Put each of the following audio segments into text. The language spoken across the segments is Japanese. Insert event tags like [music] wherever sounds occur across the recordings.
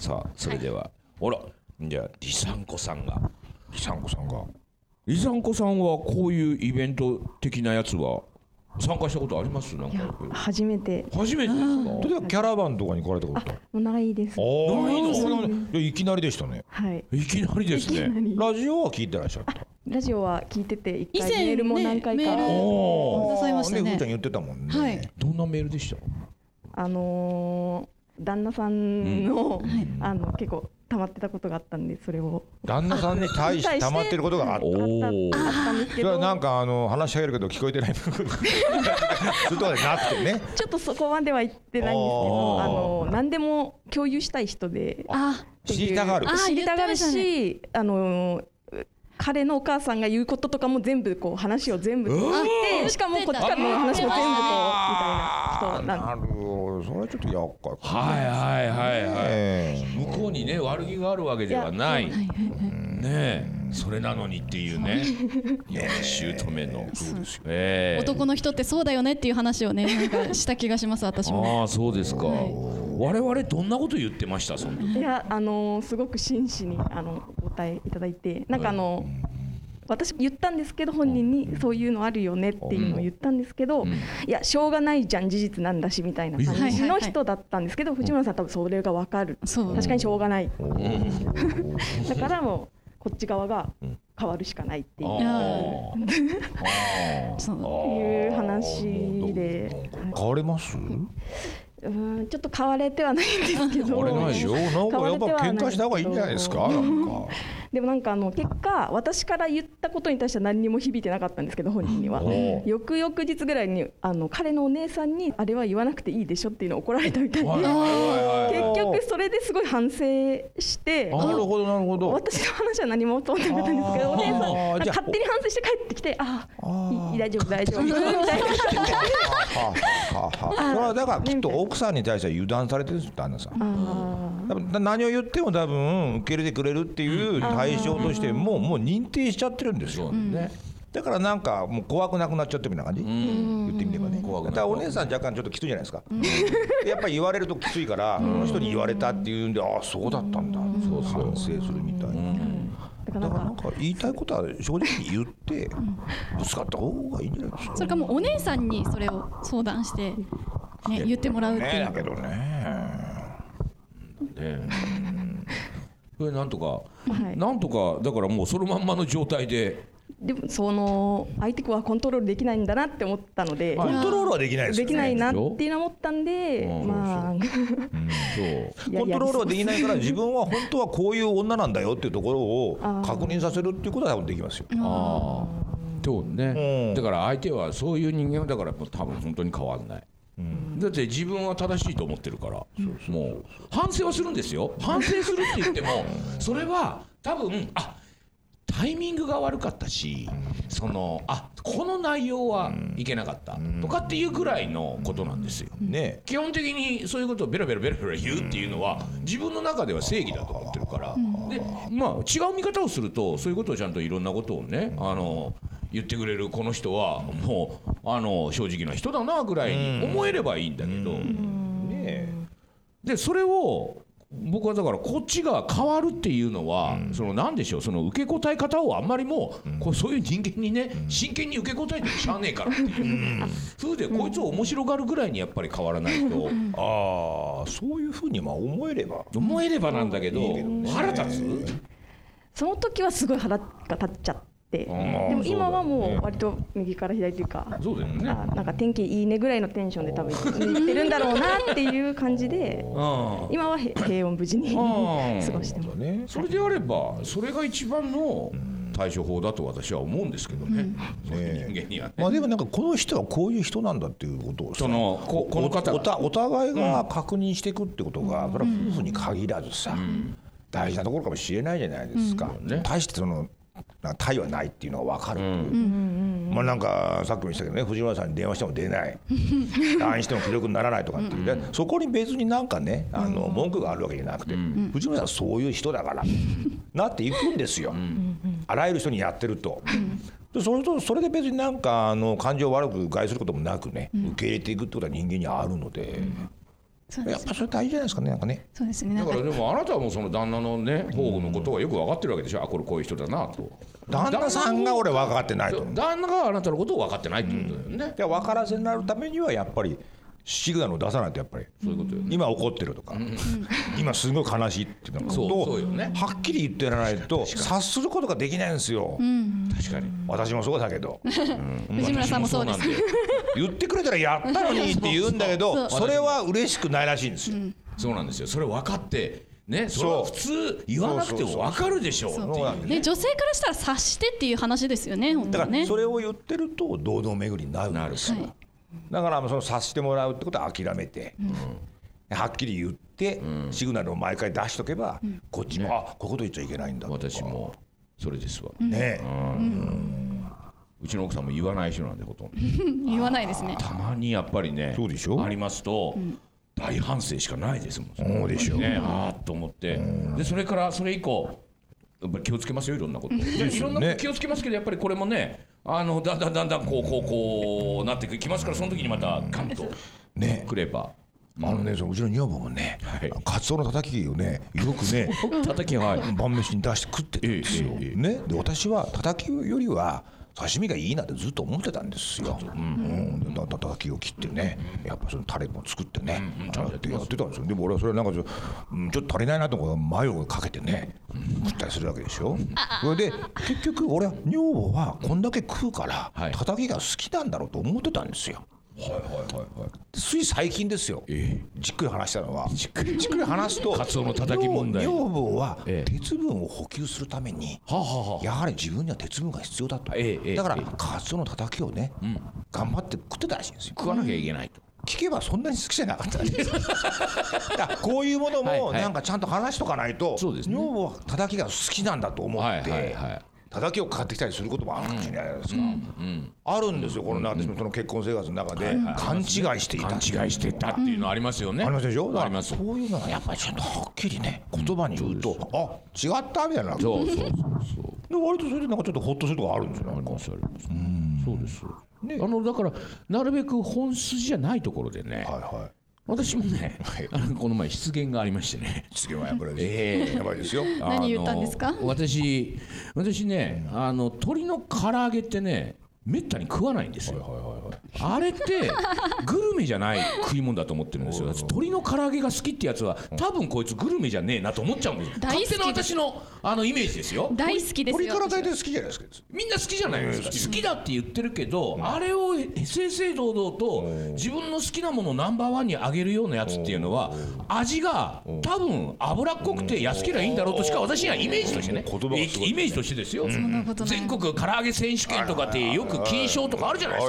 さあそれではほらじゃあリサンコさんが。リサンコさんが。リサンコさんはこういうイベント的なやつは参加したことあります？なんいやか初めて。初めてですか？例えばキャラバンとかに来られたこともうないです。あーないきなりでしたね。はい。いきなりですね。ラジオは聞いてらっしゃった。ラジオは聞いてて一以前回メールも何回か、ねメールおくださいましたねふーちゃん言ってたもんね。はい。どんなメールでした？あのー旦那さんの、あの結構溜まってたことがあったんでそれを。旦那さんに対して [laughs] 溜まってることがあった。おあったー。あったんですけど。それはなんかあの話しかけるけど聞こえてないそういうと。かじゃなくてね。ちょっとそこまでは言ってないんですけどあの何でも共有したい人で。あ知りたがる。あ知りたがるし、あの彼のお母さんが言うこととかも全部こう話を全部聞いてしかもこっちからの話も全部こうみたいな人なんなるほど。それはちょっと厄介かはいはいはいはい。え。向こうにね悪気があるわけではないねえそれなのにっていうね姑のええ [laughs] 男の人ってそうだよねっていう話をねなんかした気がします [laughs] 私もああそうですか。我々どんなこと言ってましたその時？いやあのすごく真摯にあのお答えいただいてなんかあの、私言ったんですけど本人にそういうのあるよねっていうのを言ったんですけど、ん。いやしょうがないじゃん事実なんだしみたいな感じ。の人だったんですけど藤村さん多分それが分かる。そう。確かにしょうがない。[laughs] だからもうこっち側が変わるしかないっていう。ああそう。いう話で。変われます？うんちょっと変われてはないんですけど。変われないでしょなんかやっぱ喧嘩した方がいいんじゃないですか？なんかでもなんかあの結果私から言ったことに対しては何にも響いてなかったんですけど本人には。翌々日ぐらいにあの彼のお姉さんにあれは言わなくていいでしょっていうのを怒られたみたいで。結局それですごい反省してなるほどなるほど。私の話は何も通ってなかったんですけどお姉さん勝手に反省して帰ってきてああ大丈夫大丈夫みたいな。[laughs] だからきっと奥さんに対しては油断されてるんです旦那さん。何を言っても多分受け入れてくれるっていう対象としてもうもう認定しちゃってるんですよ。ねだからなんかもう怖くなくなっちゃってるみたいな感じ？言ってみればね。だからお姉さん若干ちょっときついじゃないですか。やっぱり言われるときついからこの人に言われたっていうんでああそうだったんだ。そう反省するみたいな。だからだからなんんか言いたいことは正直に言ってぶつかった方がいいんじゃないですか。それかもうお姉さんにそれを相談して、ね、言ってもらうっていう。ねだけどね。ねこれなんとか、はい。なんとかだからもうそのまんまの状態で。でもその相手はコントロールできないんだなって思ったので。コントロールはできないですよね。できないなっていうのを思ったんでうんまあ [laughs] コントロールはできないから自分は本当はこういう女なんだよっていうところを確認させるっていうことは多分できますよ。ああそうね、うん。だから相手はそういう人間はだからもう多分本当に変わんない、だって自分は正しいと思ってるから、もう反省はするんですよ。反省するって言ってもそれは多分あタイミングが悪かったし、そのあこの内容はいけなかった、とかっていうぐらいのことなんですよ、ね基本的にそういうことをベラベラベラベラ言うっていうのは自分の中では正義だと思ってるから、でまあ違う見方をするとそういうことをちゃんといろんなことをねあの言ってくれるこの人はもうあの正直な人だなぐらいに思えればいいんだけど、ねでそれを僕はだからこっちが変わるっていうのは、そのなんでしょうその受け答え方をあんまりもう、こうそういう人間にね、真剣に受け答えてもしゃあねえからっていう、風でこいつを面白がるぐらいにやっぱり変わらないと、ああそういうふうにまあ思えれば。思えればなんだけど、腹立つ、その時はすごい腹が立っちゃってでも今はもう割と右から左というかそうだよね。あなんか天気いいねぐらいのテンションで多分言ってるんだろうなっていう感じでうん今はへ平穏無事にうん過ごしてます。ね。それであればそれが一番の対処法だと私は思うんですけどね、そういう人間にはね。まあでもなんかこの人はこういう人なんだっていうことをさそのここの方が。お互いが確認していくってことが、それは夫婦に限らずさ、大事なところかもしれないじゃないですか、ね。大してそのなんか対はないっていうのが分かるっていう、まあなんかさっきも言ったけどね藤村さんに電話しても出ない LINE しても既読にならないとかっていう、でそこに別になんかねあの文句があるわけじゃなくて、藤村さんはそういう人だからなっていくんですよ、あらゆる人にやってると。でそれとそれで別になんかあの感情を悪く害することもなくね、受け入れていくってことは人間にあるので、そうです。やっぱそれ大事じゃないですかねなんかね。そうですね。だからでもあなたはもうその旦那のね方法のことがよく分かってるわけでしょ？あこれこういう人だなと。旦那さんが俺分かってないと。旦那があなたのことを分かってないってことだよね、で分からせになるためにはやっぱりシグナルを出さないとやっぱり。そういうことよ今怒ってるとか、今すごい悲しいっていうのそうことをはっきり言ってやらないと察することができないんですよ、確かに。私もそうだけど。[laughs] 藤村さんもそうです。言ってくれたらやったのにって言うんだけどそれは嬉しくないらしいんですよ、そうなんですよ。それ分かってねそれは普通言わなくても分かるでしょう。ね女性からしたら察してっていう話ですよねだからそれを言ってると堂々巡りになるんですはいだからその察してもらうってことは諦めて、はっきり言って、シグナルを毎回出しとけば、こっちも、あこういうこと言っちゃいけないんだとか。私もそれですわ、ね。うちの奥さんも言わない人なんでほとんど。[laughs] 言わないですね。たまにやっぱりねそうでしょ？ありますと、大反省しかないですもん。そうでしょ。ねああと思って。でそれからそれ以降やっぱり気をつけますよいろんなこと。いろんなこと気をつけますけどやっぱりこれもねあのだんだんだんだんこうこうこうなってきますからその時にまたガンとね。くれば。あのねそのうちの女房もね、はい。カツオのたたきをねよくね [laughs] 叩きはい。晩飯に出して食ってるんですよ、ね、で私はたたきよりは刺身がいいなってずっと思ってたんですよ。うん、だたたきを切ってね、やっぱそのタレも作ってね、やってやってたんですよ。でも俺はそれなんかちょ,、うん、ちょっと足りないなと思う。マヨをかけてね、食ったりするわけでしょ。それで結局俺は女房はこんだけ食うから、はい。たたきが好きなんだろうと思ってたんですよ。はいはいはいはい。つい最近ですよ、えじっくり話したのは。じっくり。じっくり話すとカツオのたたき問題。女女房はええ。鉄分を補給するために、はあはあはあ。やはり自分には鉄分が必要だと、ええええだからええカツオのたたきをね、頑張って食ってたらしいんですよ。食わなきゃいけないと。聞けばそんなに好きじゃなかったです [laughs] こういうものはいはい。もなんかちゃんと話しとかないと、そうですね。女房はたたきが好きなんだと思って、はいはいはいたたきを買ってきたりすることもあるかもしれないじゃないですか、あるんですよ。このね私もその結婚生活の中で勘違いしていた。勘違いしてたっていうのありますよね。ありますでしょだからあります。そういうのはやっぱりちゃんとはっきりね言葉に言うと、あ違ったみたいな。でそうそうそうそう。割とそれでなんかちょっとホッとするとこあるんですよなんかありますあります。そうです。あのだからなるべく本筋じゃないところでねはいはい私もねはい。あのこの前失言がありましてね。次はやっぱりええ。やばいですよ。何言ったんですか？私私ねあの鶏の唐揚げってねめったに食わないんですよ。あれってグルメじゃない食い物だと思ってるんですよ。鶏の唐揚げが好きってやつは多分こいつグルメじゃねえなと思っちゃうんですよ。大好き勝手な私のあのイメージですよ。大好きです鳥よから大体好きじゃないですかみんな好きじゃないですか。好きだって言ってるけど、あれを正々堂々と自分の好きなものをナンバーワンに上げるようなやつっていうのは味が多分脂っこくて安ければいいんだろうとしか私にはイメージとしてねイメージとしてですよ。そんなことない。全国唐揚げ選手権とかってよく金賞とかあるじゃないで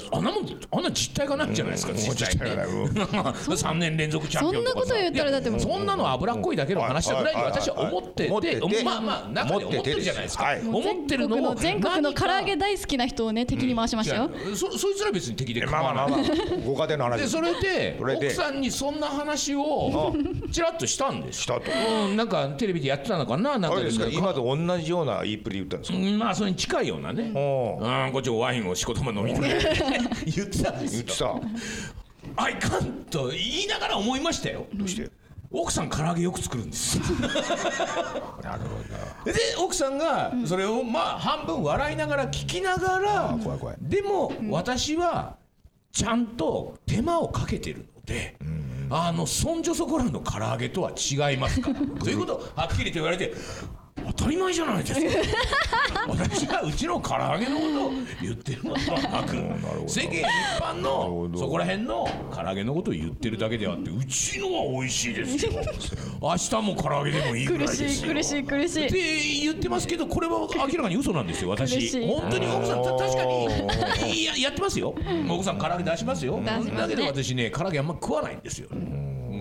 すか。あんなもんあんな実態がないじゃないですか実際実態がない。うん。[laughs] 3年連続チャンピオンとかそんなこと言ったらだってそんなの脂っこいだけの話だぐらいに私は思って思ってて。まあまあ中で思ってるじゃないですか。はい。思ってるのを全国の唐揚げ大好きな人をね敵に回しましたよ、そそいつら別に敵でまあまあまあまあ。ご家庭の話。でそれで奥さんにそんな話をちらっとしたんです。したと。うん、なんかテレビでやってたのかななんか今と同じような言いっぷりで言ったんですか？うんまあそれに近いようなね。おうんこっちもワインをしこたま飲みながら言ってたんですよ。言ってた。あいかんと言いながら思いましたよ。どうして？奥さん唐揚げよく作るんです。よ [laughs] なるほで奥さんがそれをまあ半分笑いながら聞きながら怖い怖い。でも私はちゃんと手間をかけてるのであのそんじょそこらの唐揚げとは違いますか [laughs] ということをはっきりと言われて当たり前じゃないですか。[laughs] 私はうちの唐揚げのことを言ってるのでは [laughs] なく世間一般るのそこら辺の唐揚げのことを言ってるだけであってうちのは美味しいですよ。[laughs] 明日も唐揚げでもいいぐらい苦ですよ。しい苦しい苦しい。って言ってますけどこれは明らかに嘘なんですよ苦しい。私本当に奥さんた確かにややってますよ。奥さん唐揚げ出しますよ。だけど私ね唐揚げあんま食わないんですよ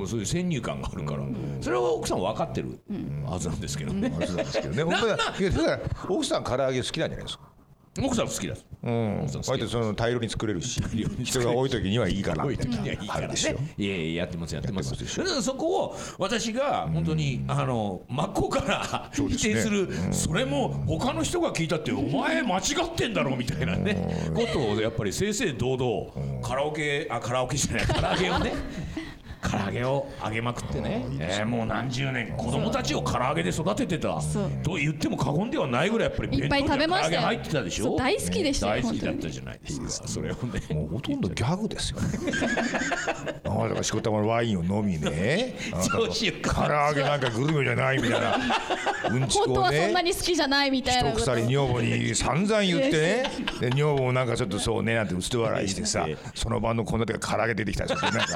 もうそういう先入観があるからそれは奥さん分かってるはずなんですけどね。どそうなんですけどね。[laughs] だ。から奥さん唐揚げ好きなんじゃないですか？奥さん好きです。うん。割とその大量に作れるし人が多い時にはいいかな多い時にはいいから。ねいやいややってますやってます。そこを私が本当にあの真っ向から否定するそれも他の人が聞いたってお前間違ってんだろみたいなねことをやっぱり正々堂々カラオケあカラオケじゃない唐揚げをね唐揚げを揚げまくってね、えーもう何十年子供たちを唐揚げで育ててた。そう。と言っても過言ではないぐらいやっぱりいっぱい食べましたよ。弁当には唐揚げ入ってたでしょ？大好きでしたよ大好きだったじゃないですか。それをね。もうほとんどギャグですよ。[laughs] ね。ああだからしこたまのワインを飲みね。[laughs] 唐揚げなんかグルメじゃないみたいな。[laughs] うんちくを本当はそんなね。に好きじゃないみたいなこと。一鎖女房に散々言ってね。で女房もなんかちょっとそうねなんて薄笑いしてさその晩の献立が唐揚げ出てきたりしてなんか。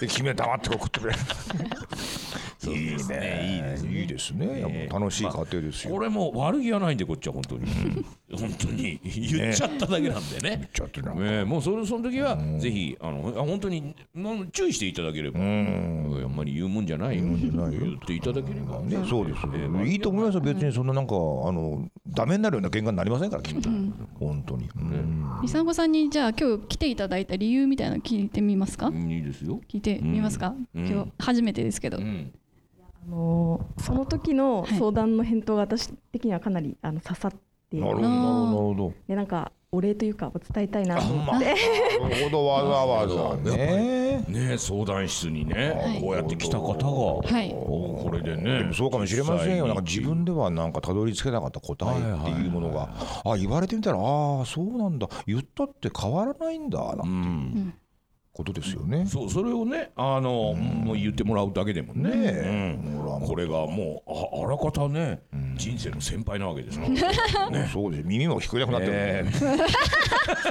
で君は黙ってこう食ってくれ [laughs] いいね。いいですいいですね。やっぱ楽しい家庭ですよ。これも悪気はないんでこっちは本当に。本当に。言っちゃっただけなんでね。ちょっとなんか。ねもうそれその時はぜひあのあ本当に注意していただければあんまり言うもんじゃないよ。言っていただければ。ね、そうですよ、いいと思いますよ、別にそんななんか、あの、ダメになるような喧嘩になりませんから、きっと。本当に。うん。みさんごさんにじゃあ今日来ていただいた理由みたいなの聞いてみますか？うん。いいですよ。聞いてみますか、うん。今日初めてですけど、うんあのその時の相談の返答が私的にはかなりあの刺さってなるほど、なるほど。でなんかお礼というか伝えたいなと。思ま。あ、って、なるほど、わざわざね。ね。相談室にねこうやって来た方が。はい。これででねもそうかもしれませんよ。なんか自分ではなんかたどり着けなかった答えっていうものが、あ、言われてみたら、ああ、そうなんだ。言ったって変わらないんだなって。いうことですよね。そうそれをねあのもう言ってもらうだけでもね。ねえ。うん。これがもうああらかたね人生の先輩なわけですから。[laughs] そうです。耳も聞こえなくなってる。ね。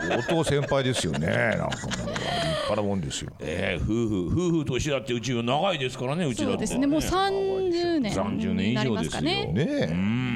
相当先輩ですよね。なんかもう立派なもんですよ。[laughs] ええ夫婦夫婦としてだってうちは長いですからねうちだって。そうですね。もう30年30年以になり上ですよ。ますかねねうえ。ん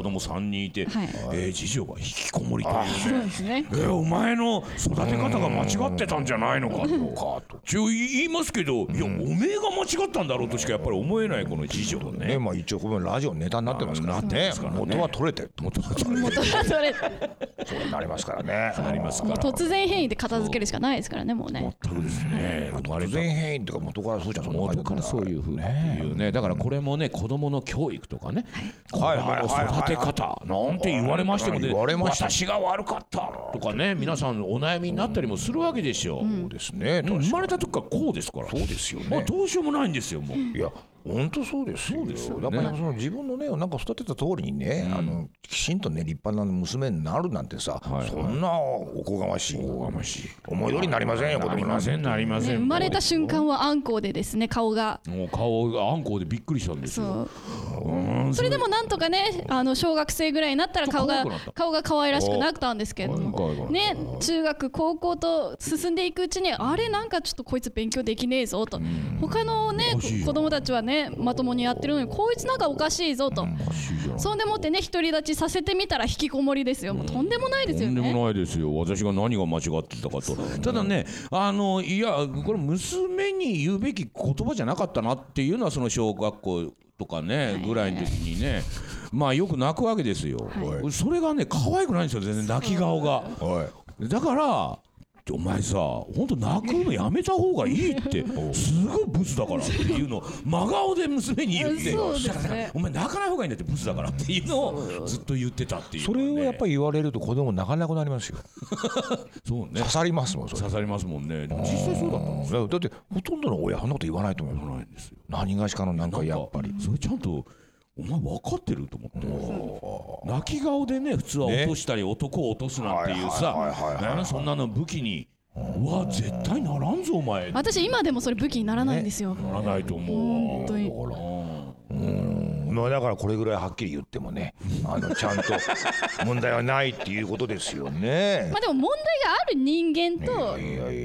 子供3人いて、はい。えー次女が引きこもりという。ねそうですね。えーお前の育て方が間違ってたんじゃないのかと。か一応言いますけど、いやおめえが間違ったんだろうとしかやっぱり思えないこの次女がね、ね。まあ一応このラジオネタになってますからね。ますからね。元は取れて。る元は取れて。そうなりますからね。ありますから。突然変異で片付けるしかないですからねもうね。全くですね。生まれ突た然変異とか元からそうじゃん元からそういうふうにいうね。だからこれもね子供の教育とかね。子供はい。はいの育て方。なんて言われましてもね私が悪かったとかね皆さんお悩みになったりもするわけでしょそうですね。生まれた時からこうですから。そうですよね。まあどうしようもないんですよもう。いや本当そうですよ。そうですよね。だからその自分のねなんか育てた通りにね、あのきちんとね立派な娘になるなんてさ、はいはい。そんなおこがましいおこがましい。思い通りになりませんよ子なり供なせんなりません。ね生まれた瞬間はあんこうでですね顔が。もう顔があんこうでびっくりしたんですそよう。うん。それでもなんとかねあの小学生ぐらいになったら顔が顔が可愛らしくなったんですけれども。ね中学高校と進んでいくうちにあれなんかちょっとこいつ勉強できねえぞと。他のね。子供たちはねまともにやってるのにこいつなんかおかしいぞと。おかしいじゃん。そんでもってね独り立ちさせてみたら引きこもりですよ。もうとんでもないですよとんでねもないですよ。私が何が間違ってたかと。ただねあのいやこれ娘に言うべき言葉じゃなかったなっていうのはその小学校とかねぐらいの時にねまあよく泣くわけですよ、はい。それがね可愛くないんですよ全然泣き顔が。だからお前さ本当泣くのやめた方がいいってすごいブスだからっていうのを真顔で娘に言ってお前泣かない方がいいんだってブスだからっていうのをずっと言ってたっていうそれをやっぱり言われると子供泣かなくなりますよ。そうね。刺さりますもん刺さりますもんね。実際そうだったんですだだってほとんどの親そんなこと言わないと思うよないんですよ。何がしかのなんかやっぱり。それちゃんとお前分かってると思って。泣き顔でね普通は落としたり男を落とすなんていうさ。そんなの武器に。うわ絶対ならんぞお前。な私今でもそれ武器にならないんですよ。らないと思うわ。本当に。うんまあだからこれぐらいはっきり言ってもねあのちゃんと問題はないっていうことですよね。[laughs] まあでも問題がある人間と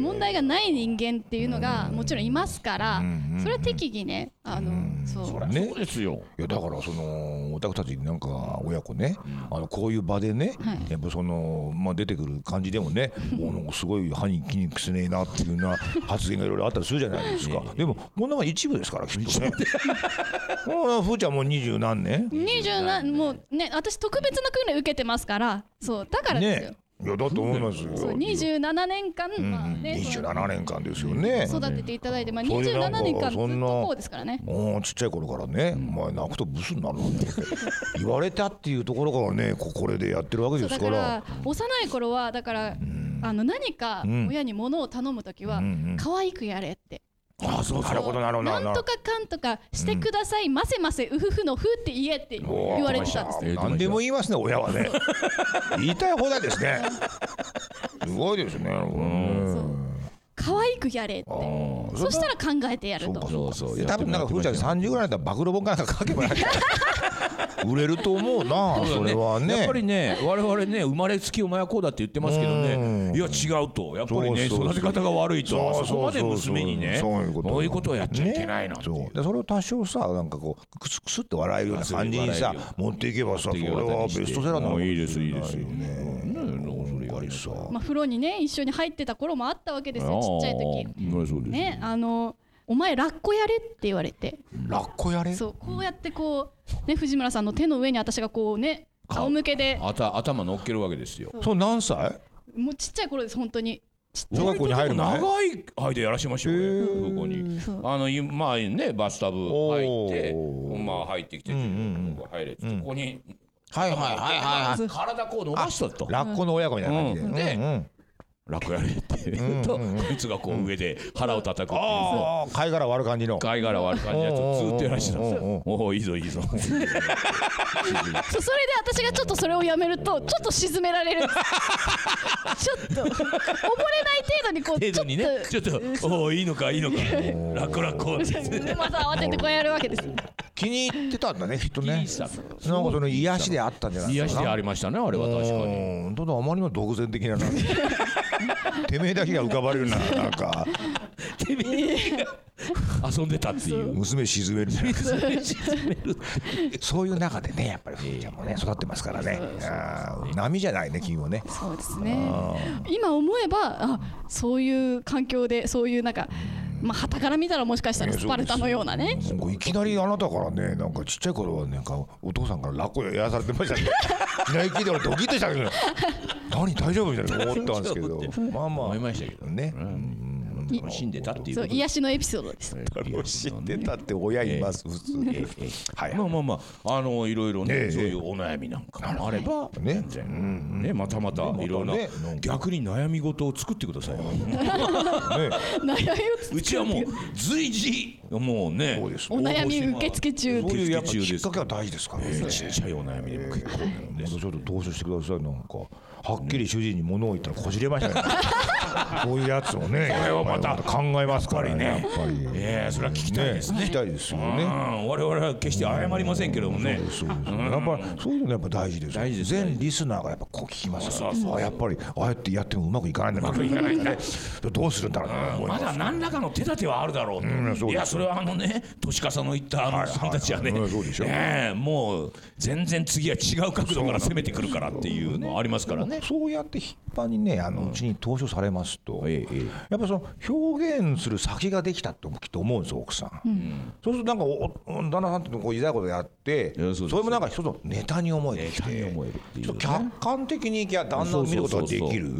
問題がない人間っていうのがもちろんいますからんそれは適宜ねあのそう。ねそうですよ。いやだからそのおたくたちなんか親子ね、あのこういう場でね、はい。やっぱそのまあ出てくる感じでもね、おなんかすごい歯に気にくせねえなっていうような発言がいろいろあったりするじゃないですか。でもこんなのが一部ですからきっとね。[laughs] もうふーちゃんもう二十何年？20なもうね私特別な訓練受けてますからそうだからですよ。ね。いやだと思いますよ。そう27年間まあね二十七年間ですよね。育てていただいてまあそれでなんか27年間ずっとこうですからね。おーちっちゃい頃からね、お前泣くとブスになるなんて言われたっていうところからねここれでやってるわけですから。だから幼い頃はだからあの何か親に物を頼むときはうんうん。可愛くやれってあそうなるほどなるほど。なんとかかんとかしてください、ませませうふふのふって言えって言われてたんですえー何でも言いますね親はね。言いたい放題ですね。[laughs] すごいですねうん可愛くやれって。あそしたら考えてやると。そうそう多分なんかふーちゃん30ぐらいだったら暴露本かなんか書けばいい売れると思うな。[laughs] それはね。やっぱりね我々ね生まれつきお前はこうだって言ってますけどね。いや違うと。やっぱりね育て方が悪いと。そうそうそうそこまで娘にねそういうこと。をやっちゃいけないなって。いうそう。でそれを多少さなんかこうクスクスって笑えるような感じにさ持っていけばさそれはベストセラーなのいいですいいですねねそれやりさまあ風呂にね一緒に入ってた頃もあったわけですよ。ちっちゃい時。ねあのお前ラッコやれって言われて。ラッコやれ？そうこうやってこうね藤村さんの手の上に私がこうね仰向けで。頭乗っけるわけですよ。そう。何歳？もうちっちゃい頃です本当に。小学校に入る前？長い間やらしましょうへよー。ここに。そう。あのいまあねバスタブ入ってまあ入ってきてうんうんここ入れってうん。ここにはいはいはいはいはい。体こう伸ばしたと。ラッコの親子みたいな感じで。うん。でうんうん楽やれって言うとうんうん。こいつがこう上で腹を叩くっていう。ああ貝殻割る感じの。貝殻割る感じのやつをずっとやらしてたんですよ。おおいいぞいいぞ。それで私がちょっとそれをやめるとちょっと沈められるちょっと溺れない程度にこう程度にね。ちょっとおおいいのかいいのか。楽々こうでまた慌ててこうやるわけです。気に入ってたんだねきっとね。気に入ってたなんかその癒しであったんじゃない癒しでありましたねあれは確かに。うん。ただあまりにも独善的な [laughs] てめえだけが浮かばれるななんか。遊んでたっていう。娘沈めるみたいなそういう中でねやっぱりふーちゃんもね育ってますからね。波じゃないね君もね。そうですね。今思えばあそういう環境でそういうなんかまあ旗から見たらもしかしたらスパルタのようなね。いきなりあなたからねなんかちっちゃい頃はなんかお父さんからラッコやらされてましたね。[laughs] いきなり聞いて俺ドキッとしたけど何大丈夫みたいな思ったんですけど。まあま思いましたけどあ楽しんでたっていうそう癒しのエピソードです楽しんでたって親います普通にはいまあまあまああのいろいろええねそういうお悩みなんかもあればね全然ねまたまたいろんなね逆に悩み事を作ってくださいね悩みをうちはもう随時もうねそうですお悩み受付中そういうやっぱ中ですきっかけは大事ですからねえーちっちゃいお悩みでも結構なんでちょっと投資してくださいなんかはっきり主人に物を言ったらこじれましたねこういうやつをねこれをまた考えますからねやっぱりええそれは聞きたいですね。聞きたいですよね。うん我々は決して謝りませんけどもね。そうですやっぱりそういうのやっぱ大事ですよ大事です全リスナーがやっぱこう聞きますからそうそう。あやっぱりああやってやってもうまくいかないんだなうまくいかないんだ。どうするんだろうまだ何らかの手立てはあるだろういやそれはあのね年笠の言ったあのはいさんたちはね、ええもう全然次は違う角度から攻めてくるからっていうのありますからね。そうやって頻繁にねあのうちに投書されますと、ええええ。やっぱその表現する先ができたってきっと思うんですよ奥さん、そうするとなんかおお旦那さんってこう言いたいことやってそれもなんか一つのネタに思えてきて客観的にいや旦那を見ることができる。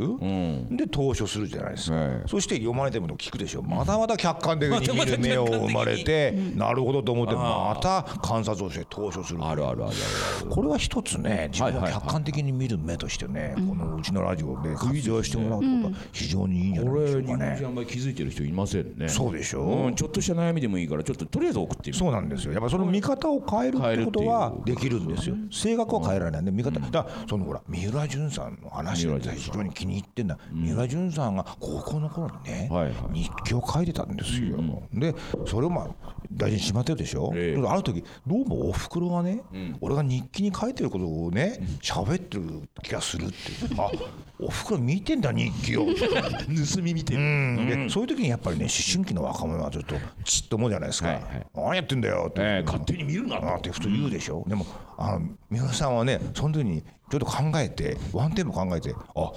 で投書するじゃないですか、はい。そして読まれてるものを聞くでしょ。まだまだ客観的に見る目を生まれて、なるほどと思ってまた観察をして投書する。あるあるあるあるこれは一つね自分はいはいはい。が客観的に見る目としてね、このうちのラジオで活用してもらうことが非常にいいんじゃないこでしょうかねれ日本人あ。んまり気づいてる人いませんね。そうでしょうん、ちょっとした悩みでもいいからちょっととりあえず送ってみる。そうなんですよ。やっぱその見方を変えるってことはできるんですよ。性格は変えられないんで見方。だそのほら三浦淳さんの話が非常に気に入ってんだ。三浦淳さんが高校の頃にねはいはい日記を書いてたんですよ。でそれをまあ大事にしまってるでしょ。ええある時どうもおふくろがね、俺が日記に書いてることをね喋ってる気がするって。あおふくろ見てんだ日記を。[laughs] 盗み見てうる。ん。でそういう時にやっぱりね思春期の若者はちょっとちっと思うじゃないですか、何やってんだよって、ええ勝手に見るなって普通言うでしょ、でもあの三浦さんはねその時にちょっと考えてワンテンポ考えてあ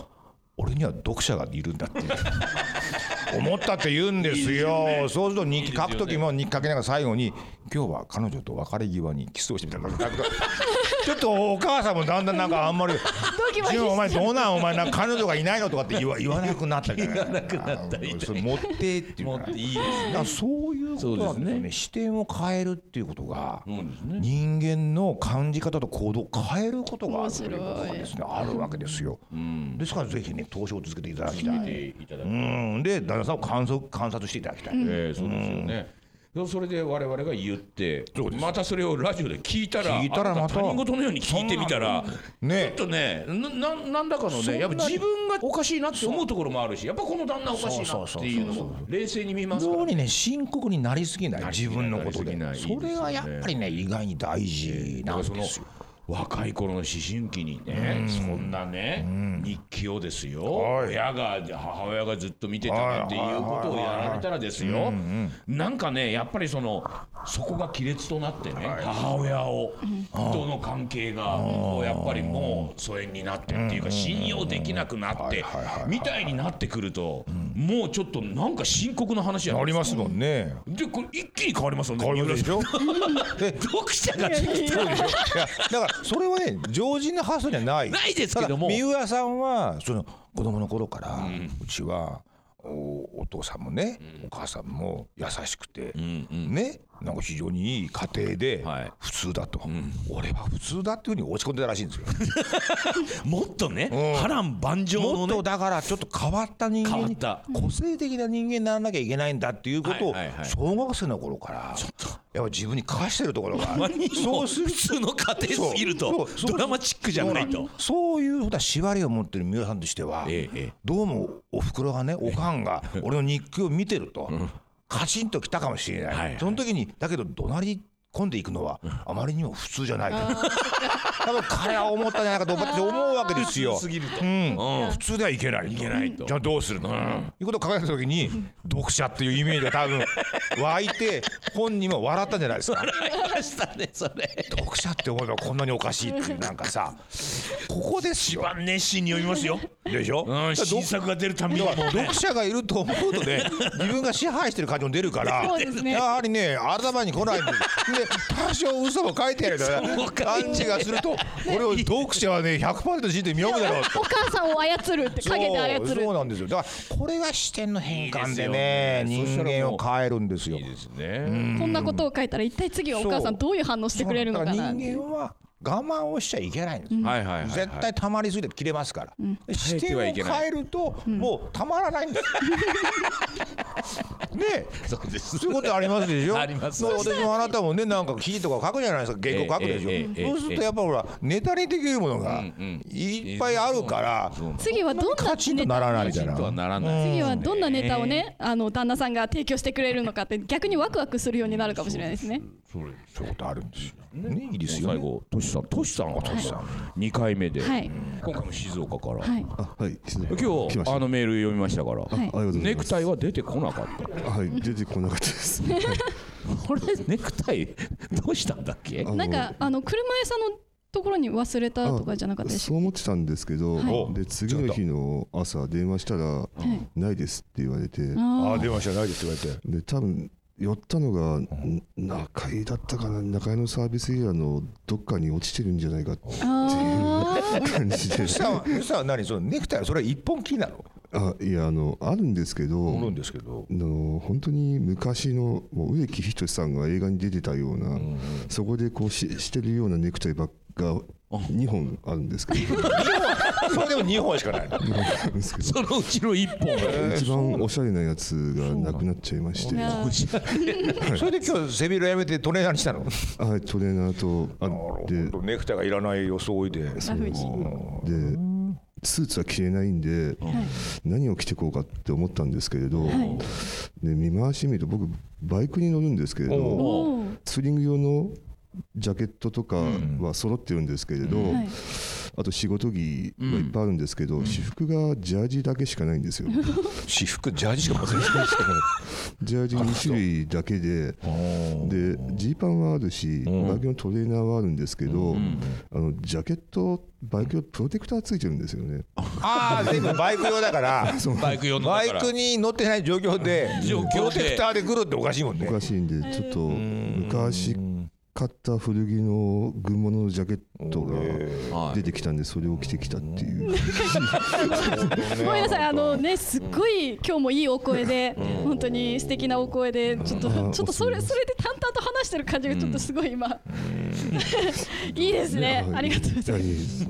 俺には読者がいるんだって [laughs] 思ったって言うんですよ。そうすると日記書く時も日記書きながら最後に今日は彼女と別れ際にキスをしてみたちょっとお母さんもだんだんなんかあんまり「キマキジュンお前どうなんお前なんか彼女がいないの?」とかって言わ言わなくなったから言わなくなった。それ持ってっていう。か持っていいですだからそういうことなんですよそうですね。視点を変えるっていうことがね。人間の感じ方と行動を変えることがあるということですね。あるわけですよ。うん。ですからぜひね投資を続けていただきた見い。ていただくうん。で旦那さんを観測観察していただきたい。ええそうですよね。それで我々が言ってまたそれをラジオで聞いたら聞いたらまたあ他人事のように聞いてみたらね。ちょっとねなななんだかのねやっぱ自分がおかしいなって思うところもあるしやっぱこの旦那おかしいなっていうのも冷静に見ますから。非常にね深刻になりすぎない。自分のことで。それがやっぱりね意外に大事なんですよ。若い頃の思春期にね、そんなね、日記をですよ、はい。親が母親がずっと見てたなんていうことをやられたらですよ、なんかねやっぱりそのそこが亀裂となってね、母親を、との関係がもうやっぱりもう疎遠になってっていうか信用できなくなってはいはいはいはい。みたいになってくると、もうちょっとなんか深刻な話やありますもんね。でこれ一気に変わりますよね。変わりますでしょ？で [laughs] 読者がだからそれはね常人の発想じゃない。ないですけども。三浦さんはその子供の頃から、うちはおお父さんもね、お母さんも優しくて、ねなんか非常にいい家庭ではい。普通だと、俺は普通だっていうふうに落ち込んでたらしいんですよ。[laughs] もっとね、うん。波乱万丈のね。もっとだからちょっと変わった人間に個性的な人間にならなきゃいけないんだっていうことをはいはいはい小学生の頃からやっぱ自分に課してるところが [laughs] あるそそううする普通の家庭すぎるとドラマチックじゃないと。そういうふうな縛りを持ってる三浦さんとしては、ええええ。どうもおふくろがねおかんが [laughs] 俺の日記を見てると、カチンときたかもしれない、はいはい。その時にだけど怒鳴り込んでいくのはあまりにも普通じゃないと多分彼は思ったんじゃないかと私思うわけですよ。普通すぎると。うん。うん。普通ではいけないいけないと。じゃあどうするの、いうことを考えた時に読者っていうイメージが多分 [laughs] 湧いて本人も笑ったんじゃないですか。笑いましたねそれ。読者って思えばこんなにおかしいっていうなんかさ。ここですよ。一番熱心に読みますよ。でしょ、うん、新作が出るたびに。もうね読者がいると思うとね自分が支配してる感じも出るからね。やはりね頭に来ないんですで多少嘘も書いてある [laughs] か。ら感じがするとこれを読者はね100%信じて見読むだろうとお母さんを操るって陰で操そうる。そうなんですよ。だからこれが視点の変換でね人間を変えるんですよ。いいですね。こんなことを書いたら一体次はお母さんどういう反応してくれるのかな人間は我慢をしちゃいけないんですよ。はいはいはいはい。絶対溜まりすぎて切れますから、で視耐えて点を変えると、もうたまらないんです [laughs] ねそうです。そういうことありますでしょ？あります。私もあなたもねなんか記事とか書くじゃないですか。原稿書くでしょ、ええええええ。そうするとやっぱほらネタにできるものがいっぱいあるから、そう次はどんなカチンとならないみたいなとはならない。次はどんなネタをねあの旦那さんが提供してくれるのかって逆にワクワクするようになるかもしれないですねそれそういうことあるんですよ。ねいいですよね。最後トシさん。トシさん。はトシさん。二回目で。はい。今回も静岡から。はい。あはい。今日あのメール読みましたから。はい。ありがとうございます。ネクタイは出てこなかった。はい。出てこなかったです。は [laughs] いこれ。ネクタイどうしたんだっけ？なんかあの車屋さんのところに忘れたとかじゃなかったそう思ってたんですけど、はで次の日の朝電話したら、ないですって言われて、あああ電話じゃないですって言われて。で多分寄ったのが、ん。中井だったかな？中井のサービスエリアのどっかに落ちてるんじゃないかってあいう。感じで。さあさあ何？そのネクタイはそれは一本木なの？あいやあのあるんですけど、思うんですけど。あの本当に昔のもう植木仁さんが映画に出てたような、そこでこうししてるようなネクタイばっが2本あるんですけどそれでも2本しかないそのうちの一本。一番おしゃれなやつがなくなっちゃいまして、それ。で今日背広やめてトレーナーにしたの？い、トレーナーとあでネクタイがいらない装いで。ラフにでスーツは着れないんで、何を着てこうかって思ったんですけれど、で見回してみると僕バイクに乗るんですけれどツーリング用のジャケットとかは揃ってるんですけれど、はいあと仕事着はいっぱいあるんですけど、私服がジャージだけしかないんですよ。[laughs] 私服ジャージしか持ってない [laughs] ジャージ2種類だけで、でジーパンはあるし、バイクのトレーナーはあるんですけど、あのジャケット、バイクのプロテクターついてるんですよね。ああ全部バイク用だから。[laughs] バイク用のだから。バイクに乗ってない状況で状況でプロテクターで来るっておかしいもんね。おかしいんで、ちょっと向昔買った古着の軍物のジャケットがはい。出てきたんでそれを着てきたっていう。[laughs] ごめんなさいあのねすっごい今日もいいお声で本当に素敵なお声でちょっとうん。ちょっとそれそれで淡々と話してる感じがちょっとすごい今。[laughs] いいですね。ありがとうございます。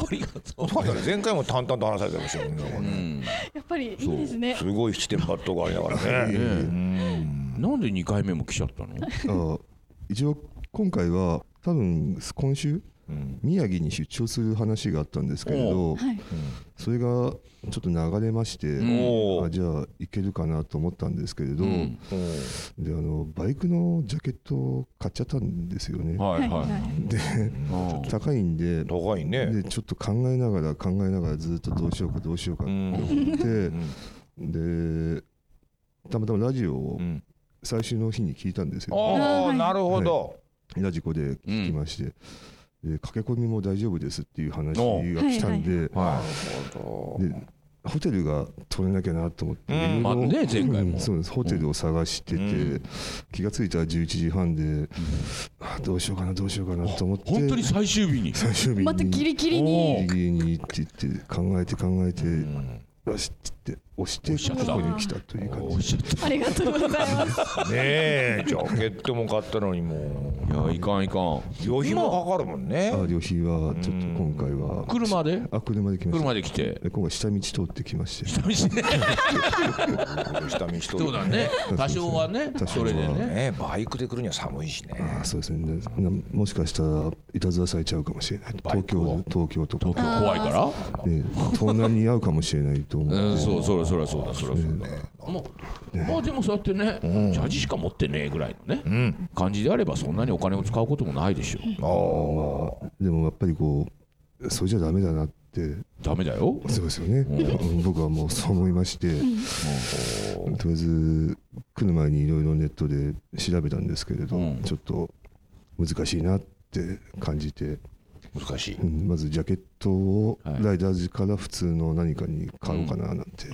ありがとそう前回も淡々と話されてましたよねやっぱりいいですね。すごい七点抜刀がありながらね。うん。なんで2回目も来ちゃったの？あ一応今回は多分今週宮城に出張する話があったんですけれどはい。それがちょっと流れまして、おあじゃあ行けるかなと思ったんですけれど、うん。であのバイクのジャケットを買っちゃったんですよね。はいははいはい。でい高いんで高いね。でちょっと考えながら考えながらずっとどうしようかどうしようかってうん。思って、でたまたまラジオをうん最終の日に聞いたんですよ、ああなるほど。ラジコで聞きまして、で駆け込みも大丈夫ですっていう話が来たんで、はでホテルが取れなきゃなと思って、あね前回も。うん。そうです。ホテルを探してて、うん。気がついたら11時半で、あどうしようかなどうしようかなと思って。い本当に最終日に。最終日に。またギリギリに。ギリギリにって言って考えて考えて、よしって言って押して押しちゃった。ここに来たという感じ。ありがとうございます。[laughs] ねえジャケットも買ったのにもう。いやいかんいかん。旅費もかかるもんね。あ旅費はちょっと今回は。車で？あ車で来ました。車で来て。で今回下道通ってきまして。下道ね。[laughs] 下見しとそうだね。多少はね多少は。それでね。ねバイクで来るには寒いしね。あそうですね。なもしかしたらいたずらされちゃうかもしれない。東京東京とか。東京怖いから？ね盗難に遭うかもしれないと思う。んうそうそれそれそうだそれそうだ。もうまあでもそうやってねジャージしか持ってねえぐらいのね感じであればそんなにお金を使うこともないでしょまあでもやっぱりこうそれじゃダメだなって。ダメだよ。そうですよね、うん。僕はもうそう思いまして、とりあえず来る前にいろいろネットで調べたんですけれど、うん。ちょっと難しいなって感じて、難しい。うんまずジャケットをはい。ライダージから普通の何かに買おうかななんて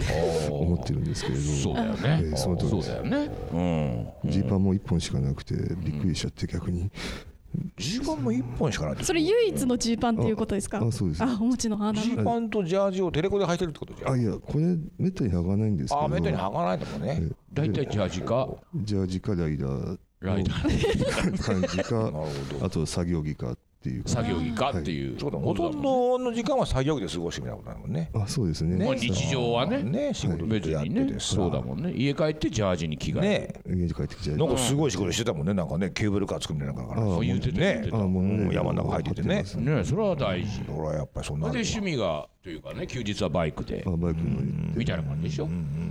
思ってるんですけれど、そうだよね。ええその通りそうですだよね。うん。ジーパンも1本しかなくてびっくりしちゃって逆に、ジーパンも一本しかないそれ唯一のジーパンっていうことですか？あそうです。あお持ちのジーパンとジャージをテレコで履いてるってことじゃん。あいやこれめったに履かないんですけど。あめったに履かないんだもんね。え大体ジャージか？ジャージかライダーライダー。の感じか [laughs] なるほど。あと作業着かっていう。作業着かっていう。そうだほとんことだもんどの時間は作業着で過ごしてみたいなことだもんね。あそうですね。まあ日常はねね。仕事別やってにねて。さそうだもんね。家帰ってジャージに着替えね。家に帰ってきちゃうなんかすごい仕事してたもんね。なんかねケーブルカー作るみたいなのから。あ言ってた言ってねた。あもうね。うん山の中入っててね。ね。それは大事。俺はやっぱりそんなで趣味がというかね休日はバイクで。あバイクのみたいな感じでしょ？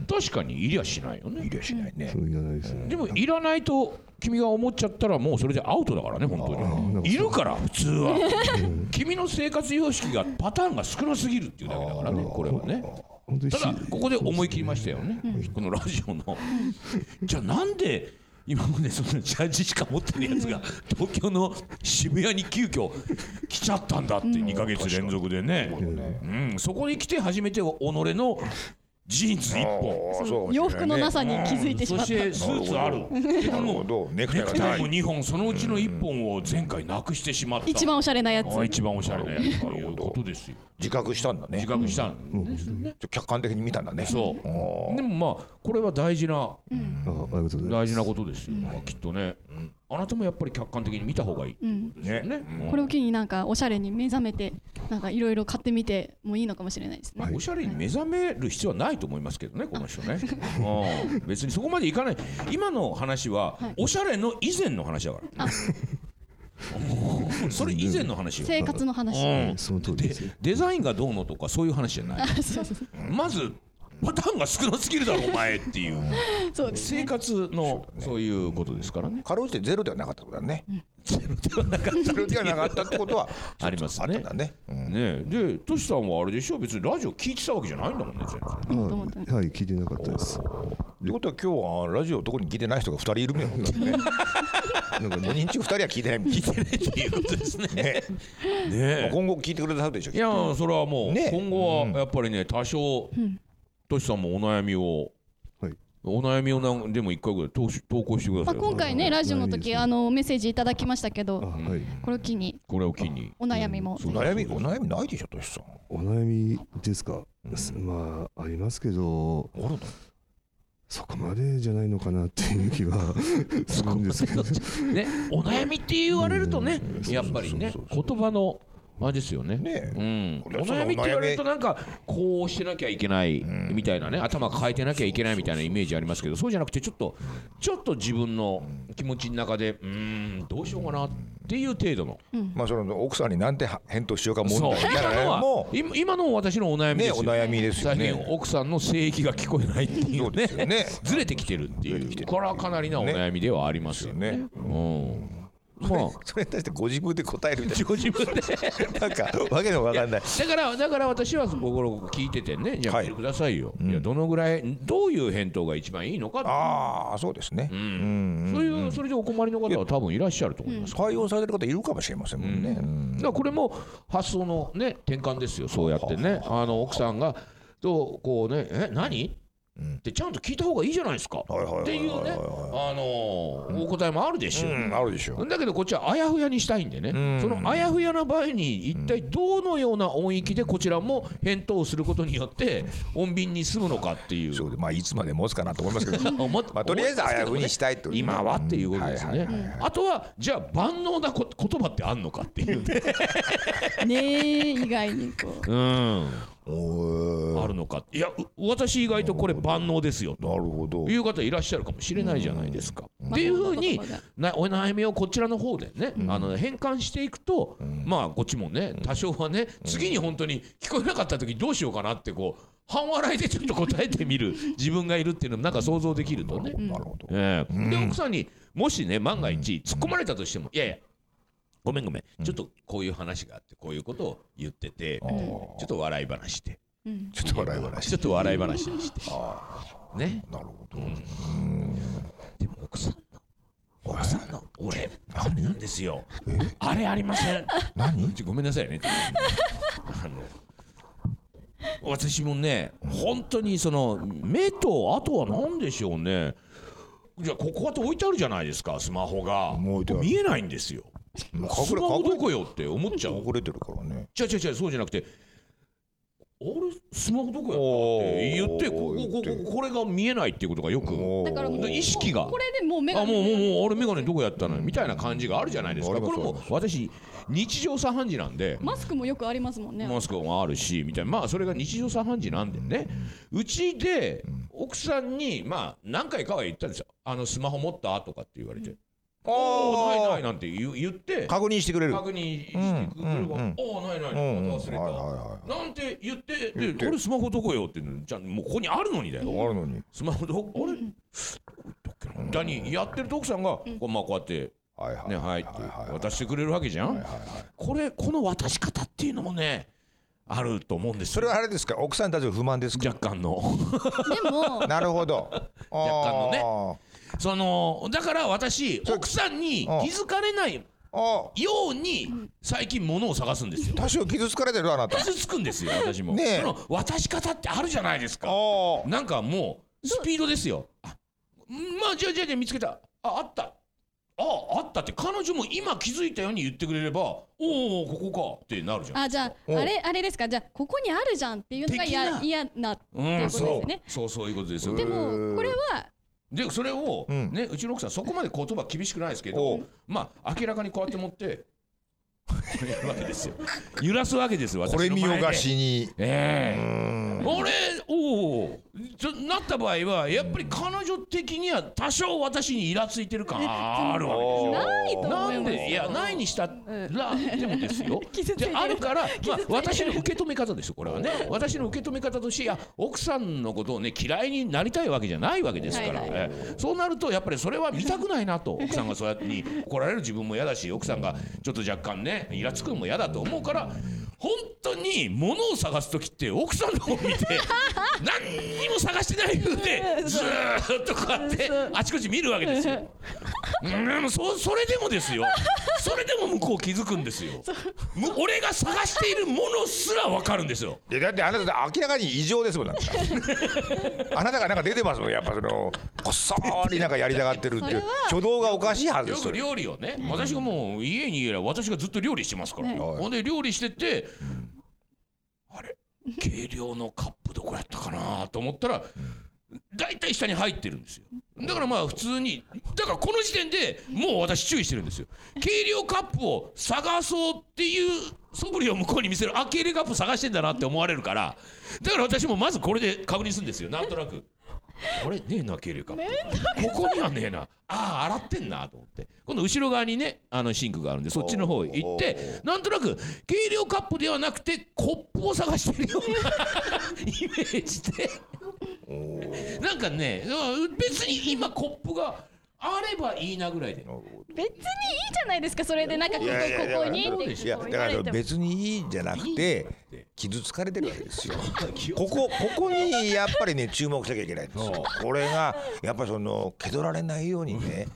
確かにいりゃしないよね。いりゃしないね。そういらないですね。でもいらないと君が思っちゃったらもうそれでアウトだからね本当に。いるから普通は。君の生活様式がパターンが少なすぎるっていうだけだからねこれはね。ただここで思い切りましたよね。このラジオの。じゃあなんで今までそのジャージしか持ってるやつが東京の渋谷に急遽来ちゃったんだって2ヶ月連続でね、うん、そこに来て初めて己のジーンズ1本。洋服のなさに気づいてしまった。そしてスーツある。でなるほもどネクタイがネクタイもない2本そのうちの1本を前回なくしてしまった。一番おしゃれなやつ。あ一番おしゃれなやつ。ということですよ。自覚したんだね。自覚したん。客観的に見たんだね。そう。おでもまあこれは大事な大事なことですよ、まあきっとね、あなたもやっぱり客観的に見た方がいい。うん。ですよねこれを機になんかおしゃれに目覚めてなんかいろいろ買ってみてもいいのかもしれないですね。おしゃれに目覚める必要はないと思いますけどねこの人ね。うん別にそこまでいかない。今の話はおしゃれの以前の話だから。[laughs] それ以前の話よ。生活の話。うん。その通りですよ。デザインがどうのとかそういう話じゃない。[laughs] まずパターンが少なすぎるだろお前っていう。そうです生活のそういうことですからね。かろうじてゼロではなかったことだね。ゼロではなかっゼロではなかったってことはた [laughs] ありますね。ね。うん。ねえ。でトシさんはあれでしょ？別にラジオ聞いてたわけじゃないんだもんね全然。はい聞いてなかったです。ってことは今日はラジオ特に聞いてない人が2人いるみたいなことだね。[laughs] なんか5人中2人は聞いてない聞いてないっていう。ことですねねねえ今後聞いてくれたでしょいやそれはもうね今後はやっぱりね多少トシさんもお悩みを。はい。お悩みをなんでも一回ぐらい投稿してくだまあ、さい、今回ねラジオの時あのメッセージいただきましたけあどはい。これを機に。これを機に。お悩みも。そう悩みお悩みないでしょとしさん。お悩みですか、まあありますけどあるのそこまでじゃないのかなっていう気は [laughs] するんですけど。ねお悩みって言われるとねうん。やっぱりねそうそう。言葉のあれですよね。ねうん、お悩みって言われるとなんかこうしてなきゃいけないみ。たいなね頭抱えてなきゃいけないみたいなイメージありますけどそうじゃなくてちょっとちょっと自分の気持ちの中でうーんどうしようかなっていう程度の。まあその奥さんになんて返答しようか問題。みたいなも今今の私のお悩みですよ、ね。お悩みですよね。最近奥さんの性域が聞こえないっていうそうですよね。[laughs] ずれてきてるっていう。ずれてきてる。これはかなりなお悩みではありますよね。ね。うんまあ [laughs] それに対してご自分で答えるみたい自分で。な [laughs] なんかわけのわかんない。だからだから私は心聞いててねじゃあはいくださいよ、いやどのぐらいどういう返答が一番いいのかって。ああそうですね。ううんんそういうそれでお困りの方は多分いらっしゃると思います、対応されてる方いるかもしれませんもんね。うん。だからこれも発想のね転換ですよ。そうやってね。あの奥さんがとこうねえ何？うん。ってちゃんと聞いた方がいいじゃないですか。っていうね。あのお答えもあるでしょう。んあるでしょだけどこっちはあやふやにしたいんでね、ん。そのあやふやな場合に一体どのような音域でこちらも返答することによって穏便に済むのかっていう。そうでまあいつまで持つかなと思いますけど。[laughs] まあとりあえずあやふにしたいとね。今はっていうことですね、あとはじゃあ万能なこ [laughs] 言葉ってあんのかっていうね、ねえ意外にこう。うん、あるのか。いやう私意外とこれ万能ですよと。なるほど。いう方いらっしゃるかもしれないじゃないですか。っていうふうになお悩みをこちらの方でね、あの変換していくと、まあこっちもね多少はね次に本当に聞こえなかった時どうしようかなってこう半笑いでちょっと答えてみる自分がいるっていうのもなんか想像できるとね。なるほど。ええ。で奥さんにもしね万が一突っ込まれたとしても「いやいやごめんごめん。ちょっとこういう話があってこういうことを言っててちょっと笑い話でうん。ちょっと笑い話。ちょっと笑い話にして。ね。なるほど。でも奥さんの奥さんの俺あれなんですよ。あれありません。何？ごめんなさいね。あの私もね本当にその目とあとは何でしょうね。じゃあここって置いてあるじゃないですかスマホが。見えないんですよもうスマホどこよって思っちゃう隠れてるからね違う違う違うそうじゃなくてあれスマホどこやったって言ってここここここれが見えないっていうことがよくだから意識がこれでもう目があもうもうもうあれ眼鏡どこやったのよみたいな感じがあるじゃないですかこれも私日常茶飯事なんでマスクもよくありますもんねマスクもあるしみたいなまあそれが日常茶飯事なんでねうちで奥さんにまあ何回かは言ったんですよ「あのスマホ持った?」とかって言われて「おおないない」なんて言う言って。確認してくれる。確認してくれうんるからうん「おおないないうんまた忘れはいはた」なんて言って言って。で「俺スマホどこよ?」ってじゃあもうここにあるのにだよ。あるのに。スマホどあれ？どこ行ったっけな？みたいにやってると奥さんがこうまあこうやってはいはい。ねはいって渡してくれるわけじゃん？はいはいはい。これこの渡し方っていうのもねあると思うんですよ。それはあれですか？奥さんたちの不満ですか？若干の。でも。[laughs] なるほど。若干のね。のそのだから私奥さんに気づかれないよあうに最近物を探すんですよ。多少傷つかれてるあなた。傷つくんですよ私も。ねえ。その渡し方ってあるじゃないですか。なんかもうスピードですよ。あまあじゃあじゃあじゃあ見つけた。ああった。ああったって彼女も今気づいたように言ってくれればおおここかってなるじゃん。あじゃあおあれあれですか？じゃあここにあるじゃんっていうのが嫌嫌なってういうことですんそう。よねそうそういうことですよ。でもこれはでそれを、うん。ねうちの奥さんそこまで言葉厳しくないですけどまあ明らかにこうやって持って揺らすわけですよこれ見よがしに。ええ。うん俺おおちょなった場合はやっぱり彼女的には多少私にイラついてる感あるわけですよ。ないと思ないんます。でいやないにしたらでもですよ。[laughs] 傷ついてる。であるから、まあ、私の受け止め方ですよこれはね。私の受け止め方としていや奥さんのことをね嫌いになりたいわけじゃないわけですから、はい。ええ。そうなるとやっぱりそれは見たくないなと。奥さんがそうやってに怒られる自分も嫌だし奥さんがちょっと若干ねイラつくんも嫌だと思うから本当に物を探す時って奥さんの方を見て [laughs] 何にも探してない風でずーっとこうやってあちこち見るわけですよ。うん。そそれでもですよ。それでも向こう気づくんですよ。む俺が探しているものすら分かるんですよ。いやだってあなた明らかに異常ですもんなんか。[laughs] あなたがなんか出てますもんやっぱそのこっそりなんかやりたがってるっていう挙動がおかしいはずでよ。くすよ料理をね、私がもう家にいれば私がずっと料理してますから、ね。ほんで料理してて、あれ？計量のカップどこやったかなと思ったら、大体下に入ってるんですよ。だからまあ普通にだからこの時点でもう私注意してるんですよ。計量カップを探そうっていう素振りを向こうに見せるあ計量カップ探してんだなって思われるからだから私もまずこれで確認するんですよ。なんとなく。あれねえな計量カップここにはねえな。ああ洗ってんなと思って。今度後ろ側にねあのシンクがあるんでそっちの方へ行ってなんとなく計量カップではなくてコップを探してるような [laughs] イメージで。なんかねうん別に今コップがあればいいなぐらいで。別にいいじゃないですかそれで。なんかここいやいやいやここにっていやだから別にいいんじゃなくて傷つかれてるわけですよ。[laughs] ここここにやっぱりね注目しなきゃいけない。んですよ。これがやっぱりその蹴取られないようにね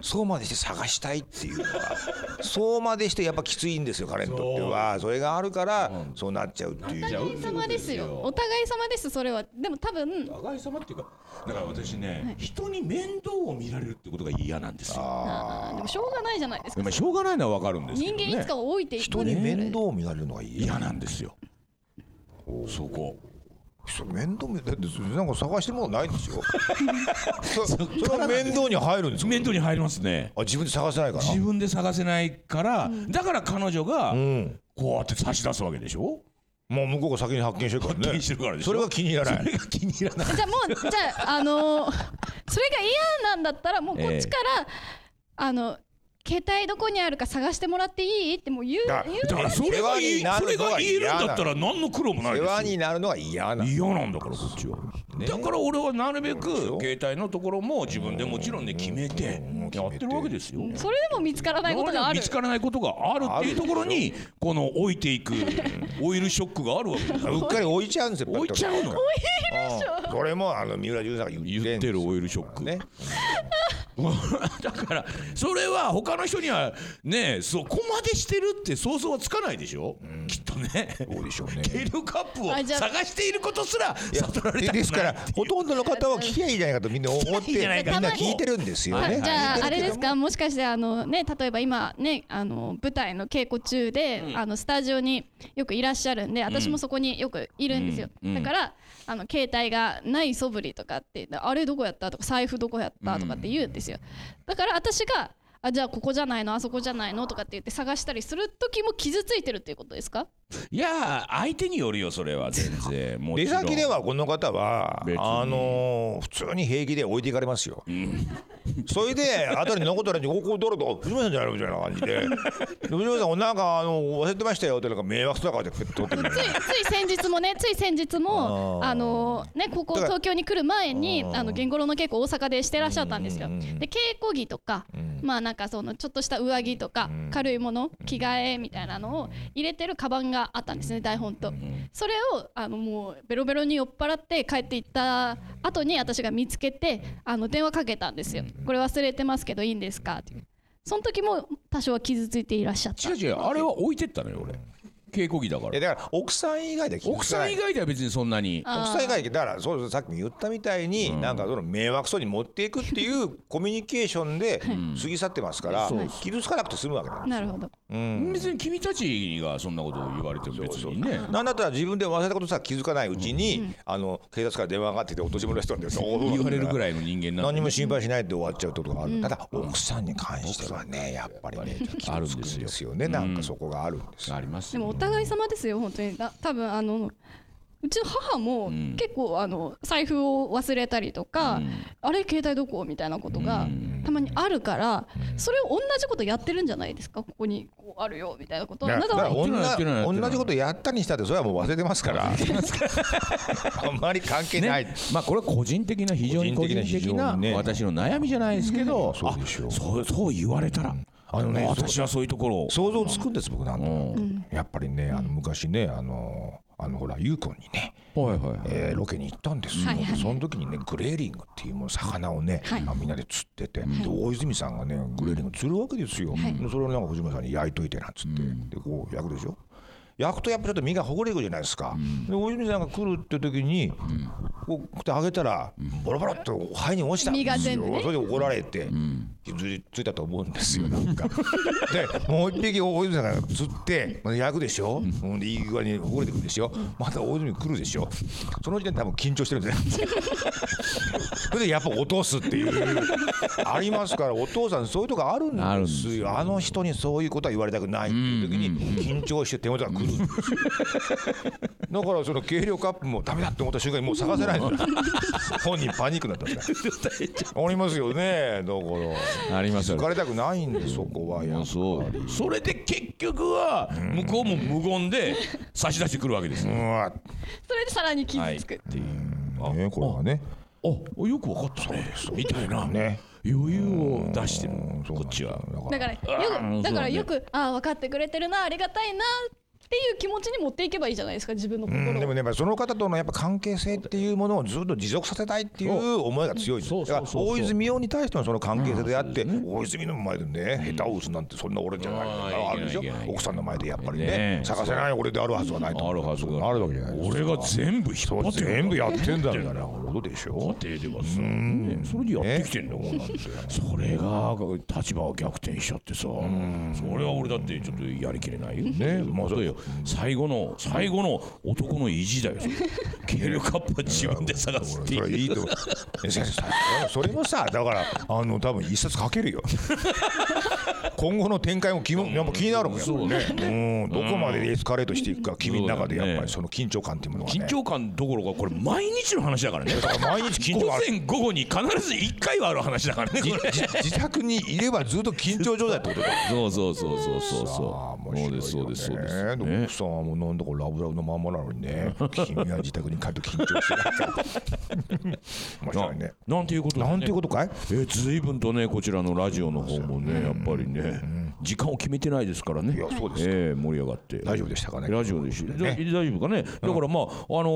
そうまでして探したいっていうのは [laughs] そうまでしてやっぱきついんですよ彼にとっては。それがあるからそうなっちゃうっていう。お互い様ですよ。お互い様ですそれは。でも多分。互い様っていうかだから私ね、人に面倒を見られるってことが嫌なんですよ。でもしょうがないじゃないですか。まあしょうがないのは分かるんですけど、ね、人間いつか置いていく人に面倒を見られるのがいい。嫌なんですよそこそう面倒見だってなんか探してるものないんですよ。[laughs] そそれは面倒に入るんですか。面倒に入りますねあ自分で探せないから。自分で探せないから、だから彼女がうん。こうやって差し出すわけでしょ？もう向こうが先に発見してるからね。発見してるからでしょ？それが気に入らない。それが気に入らないじゃあもうじゃああのーそれが嫌なんだったらもうこっちから、あの携帯どこにあるか探してもらっていい？ってもう言うだ言うだからそれがいい世話になるのがそれが言えるんだったら何の苦労もない世ですよ。話になるのが嫌な。嫌なんだからこっちは、だから俺はなるべく携帯のところも自分でもちろんね決めて。やってるわけですよ。それでも見つからないことがある。見つからないことがあるっていうところにこの置いていく [laughs] オイルショックがあるわけですよ。うっかり置いちゃうんですよ。置いちゃうのうん。それもあの三浦淳さんが言って言ってるオイルショック。ね。[laughs] だからそれは他の人にはねそこまでしてるって想像はつかないでしょ、きっとね。そうでしょうね。計量カップを探していることすらいや悟られたくない。でですからほとんどの方は聞きゃいいじゃないかとみんな思ってみんな聞いてるんですよね。あじゃああれですか？もしかしてあのね例えば今ねあの舞台の稽古中で、あのスタジオによくいらっしゃるんで私もそこによくいるんですよ、うん。うん。だからあの携帯がない素振りとかってあれどこやった？とか財布どこやった？とかって言うんですよ。だから私があじゃあここじゃないの？あそこじゃないの？とかって言って探したりする時も傷ついてるっていうことですか？いや相手によるよそれは全然。もちろん。出先ではこの方はあのー普通に平気で置いていかれますよ。[laughs] それで後に残ったらにここどれと藤村さんじゃないのみたいな感じでで藤村さんなんかあの忘れてましたよってなんか迷惑そうな顔で撮ってくる。ついつい先日もね [laughs] つい先日もあのねここ東京に来る前にあの言語の稽古大阪でしてらっしゃったんですよ。うんうんうんで稽古着とかまあなんかそのちょっとした上着とか軽いもの着替えみたいなのを入れてるカバンがあったんですね台本と。それをあのもうベロベロに酔っ払って帰っていった後に私が見つけてあの電話かけたんですよ。これ忘れてますけどいいんですかって。その時も多少は傷ついていらっしゃった。違う違うあれは置いてったのよ俺稽古着だから。だから奥さん以外で奥さん以外では別にそんなに。奥さん以外でだからそうそうさっきも言ったみたいに、なんかその迷惑そうに持っていくっていうコミュニケーションで過ぎ去ってますから、傷つかなくて済むわけなんですなるほど。うん。別に君たちがそんなことを言われても別にね。なんだったら自分で忘れたことさ気づかないうちに、あの警察から電話がかかってきて落とし物したんで [laughs] 言われるぐいらいの人間なん何でも心配しないで終わっちゃうとがある、ただ奥さんに関してはねやっぱりねあるん傷つくんですよね。なんかそこがあるんですよ。ありますでもお互い様ですよ本当に。だ多分あのうちの母もん。結構あの財布を忘れたりとか、あれ携帯どこ？みたいなことがたまにあるから、それを同じことやってるんじゃないですか？ここにこうあるよみたいなことな同じことやったにしたってそれはもう忘れてますから。あんまり関係ない、ね、まあこれは個人的な非常に個人的な私の悩みじゃないですけど、そうでしょう。あそうそう言われたら、あのね私はそういうところを。想像つくんです僕なんやっぱりねあの昔ねあのあのほらゆうこにねはいはいはい。えーロケに行ったんですよ、はいはい。その時にねグレーリングっていうもの魚をね、はい。まあみんなで釣ってて、で大泉さんがねグレーリング釣るわけですよ、はい。でそれをなんか藤村さんに焼いといてなんつって、でこう焼くでしょ焼くとやっぱちょっと身がほぐれてくるじゃないですか、で大泉さんが来るって時に、こうこうやってあげたらボロボロっと肺に落ちた。んです身が全よ、部ね。それで怒られて、傷ついたと思うんですよなんか。[laughs] でもう一匹大泉さんが釣ってまあ焼くでしょ、ほんでいい具合にほぐれてくるでしょ？また大泉来るでしょ？その時点で多分緊張してるんですねそれでやっぱ落とすっていう。[laughs] ありますからお父さんそういうとこあるんあるんでですすよ。よあの人にそういうことは言われたくないっていう時に緊張して手元が来るんですよだからその計量カップもダメだって思った瞬間にもう探せないんですよ。本人パニックになったんですねありますよね。だから。ありますよ疲れたくないんでそこはやっぱそう。それで結局は向こうも無言で差し出してくるわけですようわ。それでさらに傷つく、っていう。ねこれはねあよくわかったねみたいなね。余裕を出してるこっちは。だからようんくだからよく、ああ分かってくれてるなありがたいな。っていう気持ちに持っていけばいいじゃないですか自分の心を、うん、でもねやっぱりその方とのやっぱ関係性っていうものをずっと持続させたいっていう思いが強いだからそうそうそう大泉洋に対してのその関係性であって、うんそうです大泉の前でね下手を打つなんてそんな俺じゃないあるでしょ？奥さんの前でやっぱりねね探せない俺であるはずはないと。あるはずがあるわけじゃないですか。俺が全部引っそう張ってる全部やってんだみたいなことでしょ家庭ではさ、ね、それでやってきてんだもんだって。[laughs] それが。立場を逆転しちゃってさそれは俺だってちょっとやりきれないよ。ね。まあよ最後の最後の男の意地だよそれ。[laughs] 計量カップは自分で探すっていう。それもさだからあの多分一冊書けるよ。[laughs] 今後の展開も気もやっぱ気になるもんや。っぱりね。うん。どこまでエスカレートしていくか君の中でやっぱりその緊張感っていうものがね。緊張感どころかこれ毎日の話だからね。だから毎日緊張午前午後に必ず1回はある話だからね自宅にいればずっと緊張状態ってことだよ。[laughs] そうそうそうそうそうそう。面そうですそう白いよねですそうですで奥さんはもうなんだかラブラブのまんまなのにね。君は自宅に帰ると緊張してない面白いね。ななんていうことなんていうことかい？えー、随分とねこちらのラジオの方もねやっぱりね時間を決めてないですからね。いやそうですか。えー盛り上がって。大丈夫でしたかね？ラジオでし、大丈夫かね？だからまああの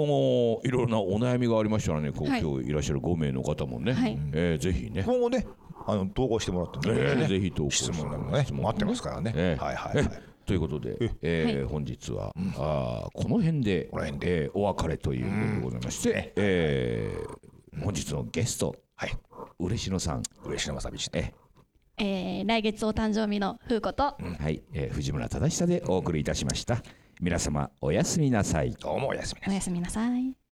ーいろいろなお悩みがありましたらね今日いらっしゃる5名の方もね、はい。えーぜひね。今後ねあの投稿してもらってね。えーぜひ投稿質問などね待ってますからね。えー。はいはいはい。えということで、えー本日は、あーこの辺でこの辺で。えーお別れということでございまして、えー本日のゲストはい。嬉野さん、嬉野正道え。えー来月お誕生日の風子と、はい、えー藤村忠久でお送りいたしました。皆様おやすみなさい。どうもおやすみなさい。おやすみなさい